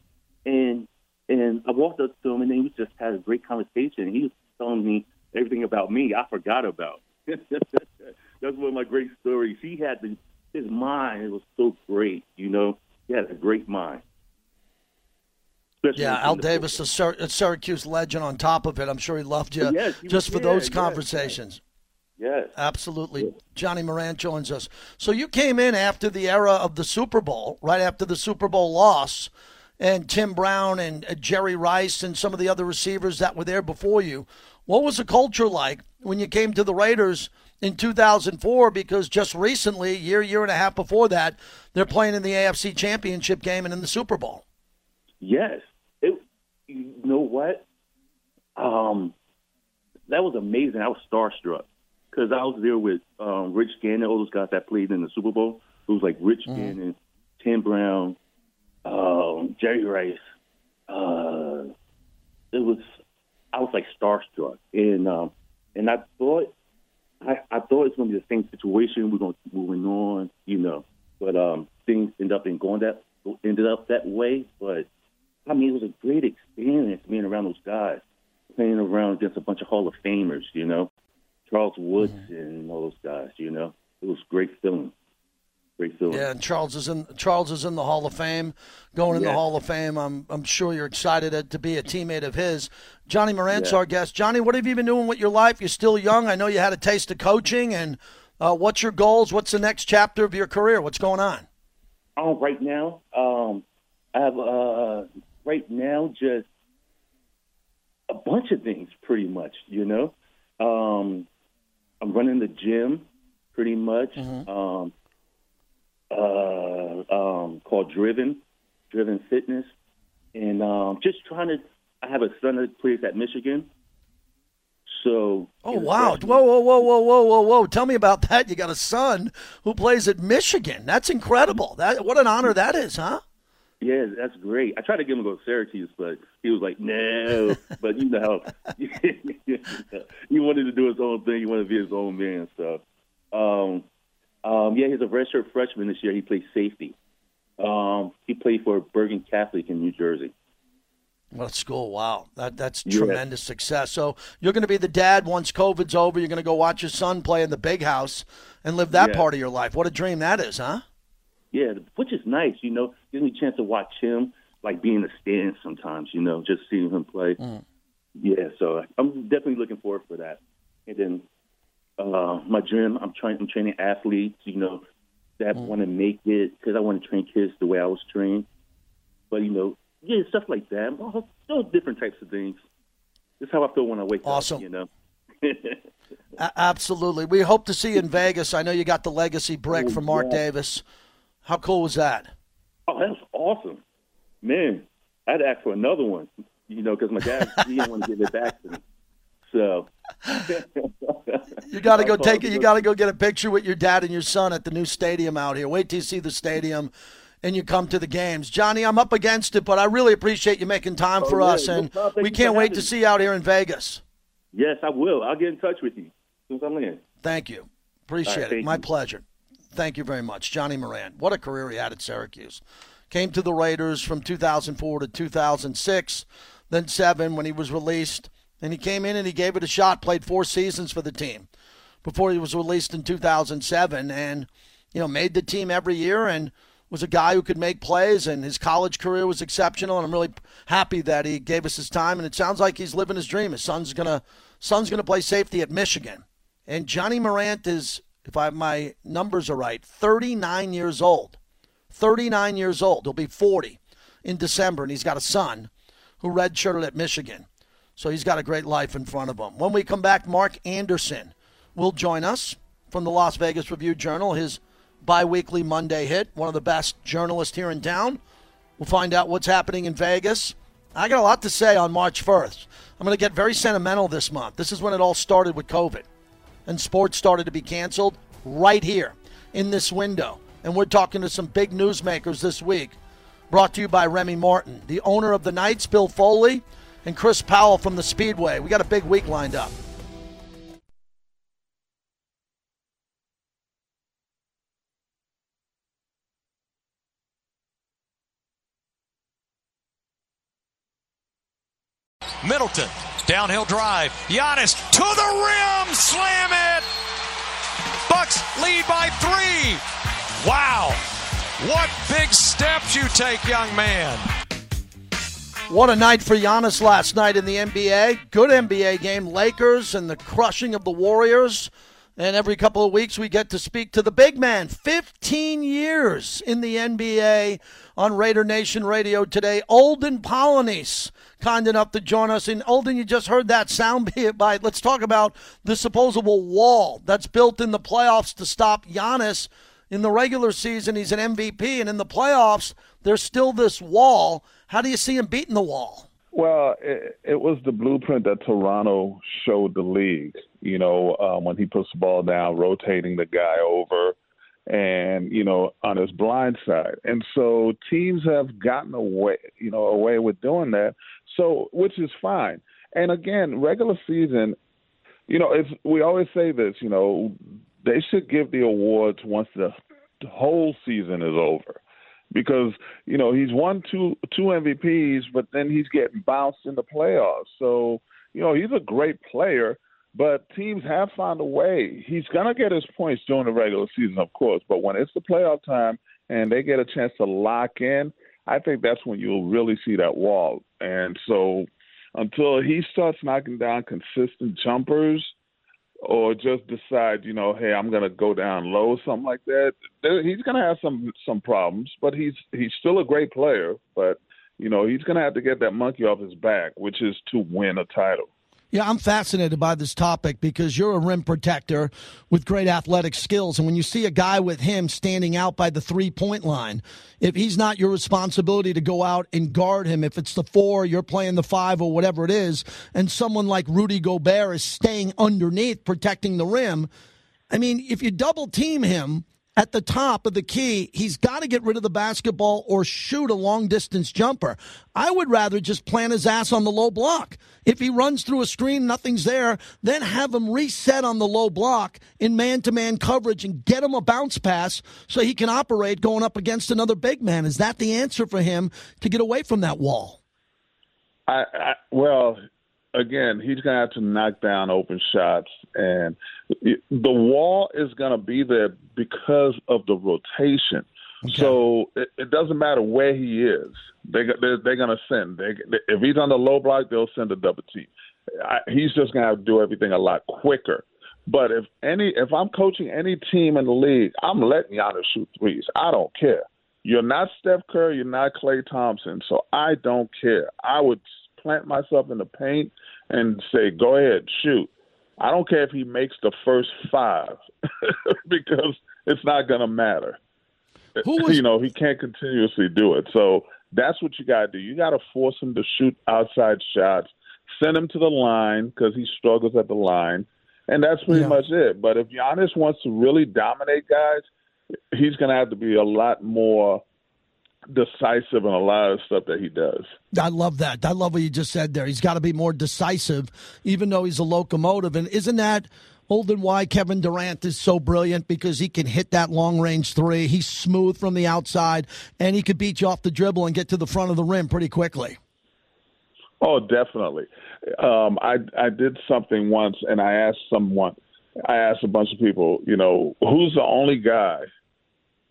S6: And and I walked up to him, and then we just had a great conversation. He was telling me everything about me I forgot about. (laughs) That's one of my great stories. He had the, his mind; it was so great. You know, he had a great mind.
S3: Yeah, Al Davis, a, Syr- a Syracuse legend on top of it. I'm sure he loved you
S6: Yes,
S3: just for those
S6: there. Yes,
S3: conversations.
S6: Yes.
S3: Absolutely. Johnnie Morant joins us. So you came in after the era of the Super Bowl, right after the Super Bowl loss, and Tim Brown and uh, Jerry Rice and some of the other receivers that were there before you. What was the culture like when you came to the Raiders in 2004? Because just recently, year, year and a half before that, they're playing in the AFC Championship game and in the Super Bowl.
S6: Yes. It, you know what? Um, that was amazing. I was starstruck because I was there with um, Rich Gannon, all those guys that played in the Super Bowl. It was like Rich mm-hmm. Gannon, Tim Brown, um, Jerry Rice. Uh, it was I was like starstruck, and um, and I thought I, I thought it's going to be the same situation. We're going to moving on, you know, but um, things end up in going that ended up that way. But I mean, it was a great experience being around those guys, playing around against a bunch of Hall of Famers, you know, Charles Woods mm-hmm. and all those guys. You know, it was great feeling. Great feeling.
S3: Yeah, and Charles is in Charles is in the Hall of Fame, going in the Hall of Fame. I'm I'm sure you're excited to be a teammate of his. Johnnie Morant's yeah. our guest. Johnnie, what have you been doing with your life? You're still young. I know you had a taste of coaching, and uh, what's your goals? What's the next chapter of your career? What's going on?
S6: Oh, right now, um, I have uh, right now just a bunch of things, pretty much. You know, um, I'm running the gym, pretty much. Mm-hmm. Um, uh, um, called Driven, Driven Fitness, and um, just trying to. I have a son that plays at Michigan. So.
S3: Oh wow! Whoa, whoa, whoa, whoa, whoa, whoa, whoa! Tell me about that. You got a son who plays at Michigan. That's incredible. That what an honor that is, huh?
S6: Yeah, that's great. I tried to get him to go to Syracuse, but he was like, "No." (laughs) but you know, (laughs) he wanted to do his own thing. He wanted to be his own man. So, um, um, yeah, he's a redshirt freshman this year. He plays safety. Um, he played for Bergen Catholic in New Jersey.
S3: What a school! Wow, that that's yeah. tremendous success. So you're going to be the dad once COVID's over. You're going to go watch your son play in the big house and live that yeah. part of your life. What a dream that is, huh?
S6: Yeah, which is nice. You know, gives me a chance to watch him, like be in the stands sometimes. You know, just seeing him play. Mm. Yeah, so I'm definitely looking forward for that. And then uh, my dream. I'm trying. I'm training athletes. You know, that mm. want to make it because I want to train kids the way I was trained. But you know, yeah, stuff like that. All, all different types of things. This is how I feel when I wake
S3: awesome.
S6: up. You know. (laughs)
S3: A- absolutely. We hope to see you in Vegas. I know you got the legacy brick oh, from Mark yeah. Davis. How cool was that?
S6: Oh, that's awesome, man. I'd ask for another one. You know, because my dad he didn't want to give it back to me. So
S3: you got to go take it. You got to go get a picture with your dad and your son at the new stadium out here. Wait till you see the stadium and you come to the games. Johnnie, I'm up against it, but I really appreciate you making time oh, for yeah. us, and we can't wait to see you out here in Vegas.
S6: Yes, I will. I'll get in touch with you as soon as I'm in.
S3: Thank you. Appreciate right, it. My you. pleasure. Thank you very much. Johnnie Morant. What a career he had at Syracuse. Came to the Raiders from 2004 to 2006, then seven when he was released and he came in and he gave it a shot, played four seasons for the team before he was released in 2007 and, you know, made the team every year and was a guy who could make plays and his college career was exceptional and I'm really happy that he gave us his time and it sounds like he's living his dream. His son's to son's to play safety at Michigan. And Johnnie Morant is if I my numbers are right, 39 years old. 39 years old. He'll be 40 in December and he's got a son who redshirted at Michigan. So he's got a great life in front of him. When we come back, Mark Anderson will join us from the Las Vegas Review Journal, his bi weekly Monday hit, one of the best journalists here in town. We'll find out what's happening in Vegas. I got a lot to say on March 1st. I'm going to get very sentimental this month. This is when it all started with COVID, and sports started to be canceled right here in this window. And we're talking to some big newsmakers this week. Brought to you by Remy Martin, the owner of the Knights, Bill Foley and Chris Powell from the Speedway. We got a big week lined up.
S7: Middleton, downhill drive. Giannis to the rim, slam it. Bucks lead by three. Wow. What big steps you take, young man.
S3: What a night for Giannis last night in the NBA. Good NBA game. Lakers and the crushing of the Warriors. And every couple of weeks, we get to speak to the big man. 15 years in the NBA on Raider Nation Radio today. Olden Polynice, kind enough to join us. And Olden, you just heard that sound (laughs) bite. Let's talk about the supposable wall that's built in the playoffs to stop Giannis. In the regular season, he's an MVP. And in the playoffs, there's still this wall. How do you see him beating the wall?
S8: Well, it, it was the blueprint that Toronto showed the league. You know, um, when he puts the ball down, rotating the guy over, and you know, on his blind side. And so teams have gotten away, you know, away with doing that. So, which is fine. And again, regular season, you know, it's we always say this. You know, they should give the awards once the, whole season is over because you know he's won two two MVPs, but then he's getting bounced in the playoffs. So you know he's a great player, but teams have found a way. He's gonna get his points during the regular season, of course, but when it's the playoff time and they get a chance to lock in, I think that's when you'll really see that wall. And so until he starts knocking down consistent jumpers or just decide, you know, hey, I'm going to go down low, something like that. He's going to have some some problems, but he's he's still a great player. But you know, he's going to have to get that monkey off his back, which is to win a title.
S3: Yeah, I'm fascinated by this topic because you're a rim protector with great athletic skills. And when you see a guy with him standing out by the three point line, if he's not your responsibility to go out and guard him, if it's the four, you're playing the five or whatever it is, and someone like Rudy Gobert is staying underneath protecting the rim, I mean, if you double team him, at the top of the key, he's got to get rid of the basketball or shoot a long distance jumper. I would rather just plant his ass on the low block. If he runs through a screen, nothing's there, then have him reset on the low block in man to man coverage and get him a bounce pass so he can operate going up against another big man. Is that the answer for him to get away from that wall?
S8: I, I well, again, he's going to have to knock down open shots, and the wall is going to be there because of the rotation. Okay. So it, it, doesn't matter where he is; they they're, they're going to send. They, if he's on the low block, they'll send a double team. I, he's just going to have to do everything a lot quicker. But if any, if I'm coaching any team in the league, I'm letting Giannis shoot threes. I don't care. You're not Steph Curry. You're not Klay Thompson. So I don't care. I would plant myself in the paint and say, "Go ahead, shoot." I don't care if he makes the first five (laughs) because it's not going to matter. (laughs) Was- you know, he can't continuously do it. So that's what you got to do. You got to force him to shoot outside shots, send him to the line because he struggles at the line, and that's pretty yeah. much it. But if Giannis wants to really dominate guys, he's going to have to be a lot more decisive in a lot of stuff that he does.
S3: I love that. I love what you just said there. He's got to be more decisive, even though he's a locomotive. And isn't that Olden why Kevin Durant is so brilliant? Because he can hit that long range three. He's smooth from the outside, and he could beat you off the dribble and get to the front of the rim pretty quickly.
S8: Oh, definitely. Um, I I did something once, and I asked someone. I asked a bunch of people, you know, who's the only guy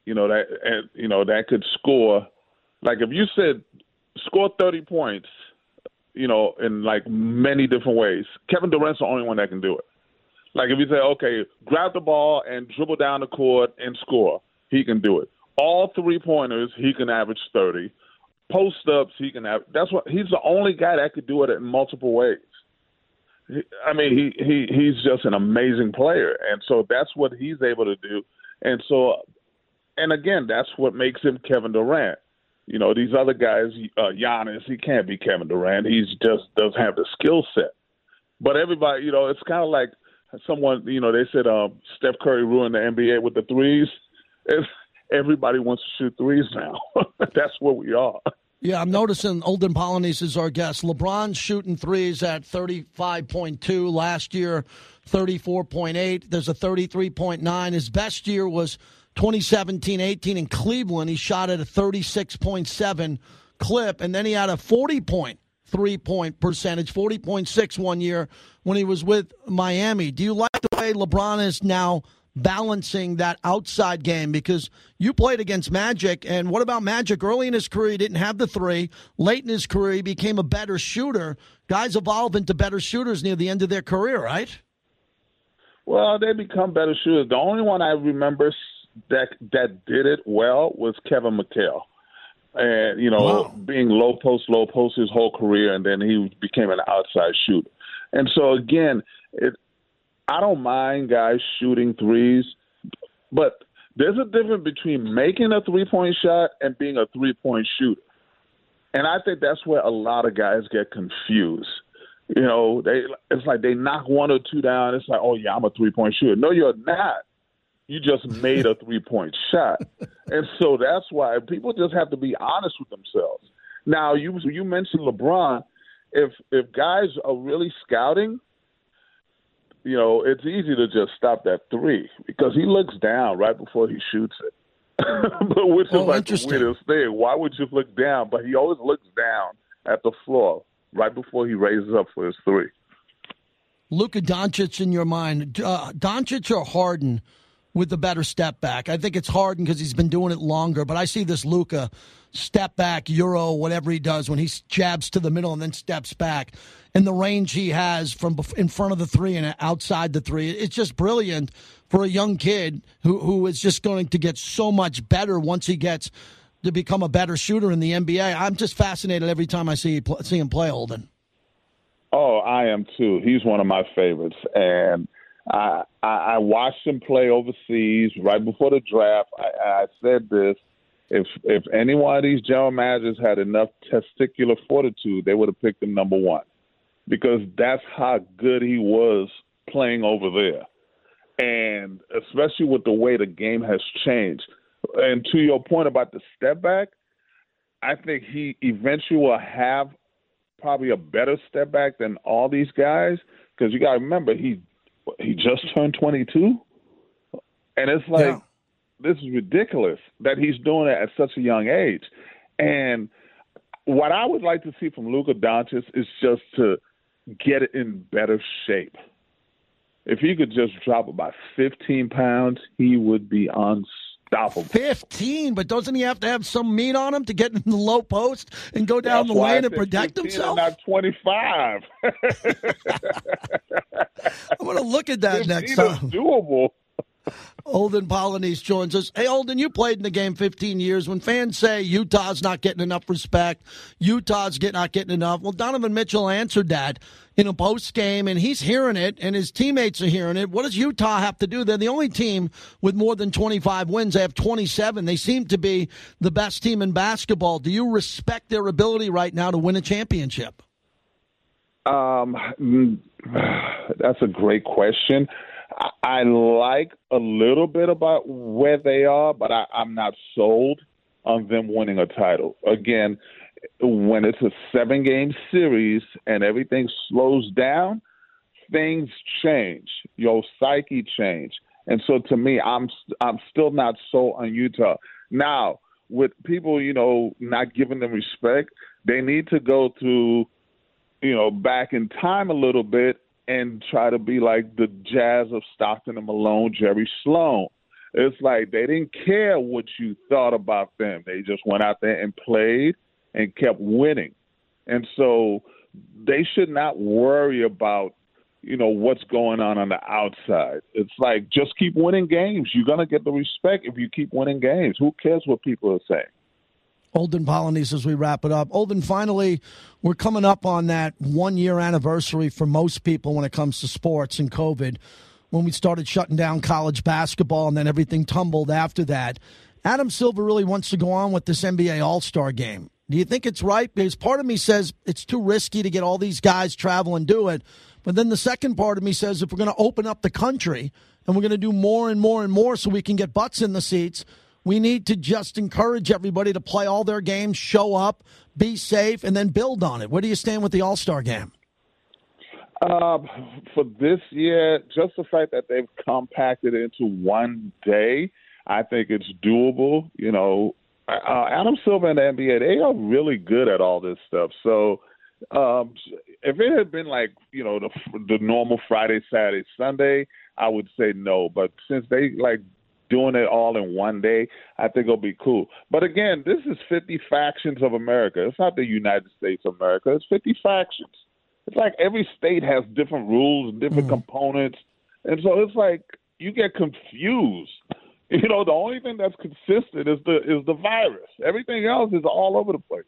S8: you know that and, you know that could score. Like if you said score thirty points, you know, in like many different ways, Kevin Durant's the only one that can do it. Like if you say, okay, grab the ball and dribble down the court and score, he can do it. All three pointers, he can average thirty. Post ups, he can have. That's what he's the only guy that could do it in multiple ways. I mean, he he he's just an amazing player, and so that's what he's able to do. And so and again, that's what makes him Kevin Durant. You know, these other guys, uh, Giannis, he can't be Kevin Durant. He's just doesn't have the skill set. But everybody, you know, it's kind of like someone, you know, they said um, Steph Curry ruined the NBA with the threes. It's, everybody wants to shoot threes now. (laughs) That's what we are.
S3: Yeah, I'm noticing Olden Polynice is our guest. LeBron's shooting threes at 35.2 last year, 34.8. There's a 33.9. His best year was 2017 18 in Cleveland. He shot at a 36.7 clip, and then he had a 40 point three point percentage, 40.6 one year when he was with Miami. Do you like the way LeBron is now balancing that outside game? Because you played against Magic, and what about Magic? Early in his career, he didn't have the three. Late in his career, he became a better shooter. Guys evolve into better shooters near the end of their career, right?
S8: Well, they become better shooters. The only one I remember that that did it well was Kevin McHale. And you know, wow. being low post, low post his whole career, and then he became an outside shooter. And so again, it, I don't mind guys shooting threes, but there's a difference between making a three point shot and being a three point shooter. And I think that's where a lot of guys get confused. You know, they it's like they knock one or two down. It's like, oh yeah, I'm a three point shooter. No, you're not. You just made a three point shot, and so that's why people just have to be honest with themselves. Now, you you mentioned LeBron. If if guys are really scouting, you know, it's easy to just stop that three because he looks down right before he shoots it. (laughs) but which is like the weirdest thing. Why would you look down? But he always looks down at the floor right before he raises up for his three.
S3: Luka Doncic in your mind, uh, Doncic or Harden with the better step back? I think it's Harden because he's been doing it longer, but I see this Luka step back, Euro, whatever he does when he jabs to the middle and then steps back, and the range he has from in front of the three and outside the three. It's just brilliant for a young kid who who is just going to get so much better once he gets to become a better shooter in the NBA. I'm just fascinated every time I see see him play, Olden.
S8: Oh, I am too. He's one of my favorites, and I I, I watched him play overseas right before the draft. I, I said this: if if any one of these general managers had enough testicular fortitude, they would have picked him number one, because that's how good he was playing over there, and especially with the way the game has changed and to your point about the step back, I think he eventually will have probably a better step back than all these guys because you got to remember he he just turned 22, and it's like yeah. this is ridiculous that he's doing it at such a young age. And what I would like to see from Luka Doncic is just to get it in better shape. If he could just drop about 15 pounds, he would be unstoppable Stop him.
S3: 15, but doesn't he have to have some meat on him to get in the low post and go down That's the lane and protect himself?
S8: not 25. (laughs) (laughs)
S3: I'm going to look at that next time.
S8: doable.
S3: Olden Polynice joins us. Hey, Olden, you played in the game 15 years. When fans say Utah's not getting enough respect, Utah's get, not getting enough, well, Donovan Mitchell answered that in a post game, and he's hearing it, and his teammates are hearing it. What does Utah have to do? They're the only team with more than 25 wins. They have 27. They seem to be the best team in basketball. Do you respect their ability right now to win a championship?
S8: Um, (sighs) that's a great question. I like a little bit about where they are, but I, I'm not sold on them winning a title. Again, when it's a seven game series and everything slows down, things change. Your psyche change. And so to me, I'm I'm still not sold on Utah. Now, with people, you know, not giving them respect, they need to go to, you know, back in time a little bit and try to be like the Jazz of Stockton and Malone, Jerry Sloan. It's like they didn't care what you thought about them. They just went out there and played and kept winning. And so they should not worry about, you know, what's going on on the outside. It's like just keep winning games. You're going to get the respect if you keep winning games. Who cares what people are saying?
S3: Olden Polynice as we wrap it up. Olden, finally, we're coming up on that one year anniversary for most people when it comes to sports and COVID when we started shutting down college basketball and then everything tumbled after that. Adam Silver really wants to go on with this NBA All Star game. Do you think it's right? Because part of me says it's too risky to get all these guys travel and do it. But then the second part of me says if we're going to open up the country and we're going to do more and more and more so we can get butts in the seats, we need to just encourage everybody to play all their games, show up, be safe, and then build on it. Where do you stand with the All Star game?
S8: Uh, for this year, just the fact that they've compacted into one day, I think it's doable. You know, uh, Adam Silver and the NBA, they are really good at all this stuff. So um, if it had been like you know the the normal Friday, Saturday, Sunday, I would say no. But since they like doing it all in one day, I think it'll be cool. But again, this is 50 factions of America. It's not the United States of America. It's 50 factions. It's like every state has different rules, different mm. components, and so it's like you get confused. (laughs) You know, the only thing that's consistent is the is the virus. Everything else is all over the place.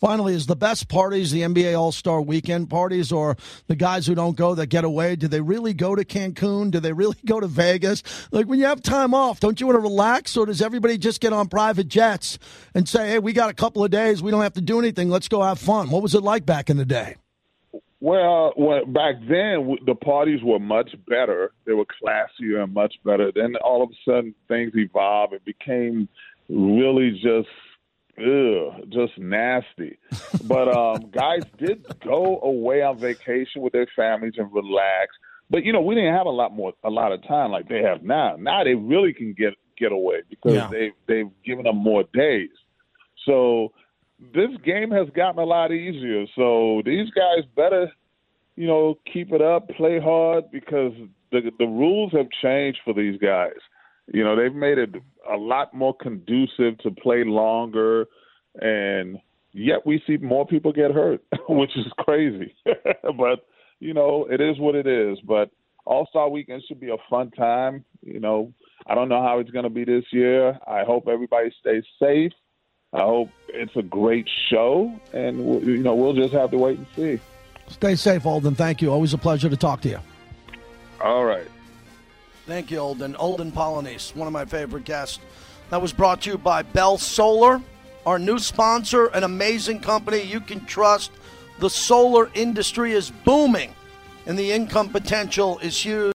S3: Finally, is the best parties the NBA All Star Weekend parties, or the guys who don't go that get away? Do they really go to Cancun? Do they really go to Vegas? Like when you have time off, don't you want to relax, or does everybody just get on private jets and say, "Hey, we got a couple of days, we don't have to do anything, let's go have fun"? What was it like back in the day?
S8: Well, well, back then the parties were much better. They were classier and much better. Then all of a sudden things evolved. It became really just, ugh, just nasty. but um, (laughs) guys did go away on vacation with their families and relax. But you know, we didn't have a lot more, a lot of time like they have now. Now they really can get get away because yeah. they they've given them more days. So this game has gotten a lot easier. So these guys better, you know, keep it up, play hard because the the rules have changed for these guys. You know, they've made it a lot more conducive to play longer, and yet we see more people get hurt, (laughs) which is crazy. (laughs) but you know, it is what it is. But All Star Weekend should be a fun time. You know, I don't know how it's going to be this year. I hope everybody stays safe I hope it's a great show, and you know we'll just have to wait and see.
S3: Stay safe, Olden. Thank you. Always a pleasure to talk to you.
S8: All right.
S3: Thank you, Olden. Olden Polynice, one of my favorite guests. That was brought to you by Bell Solar, our new sponsor, an amazing company you can trust. The solar industry is booming, and the income potential is huge.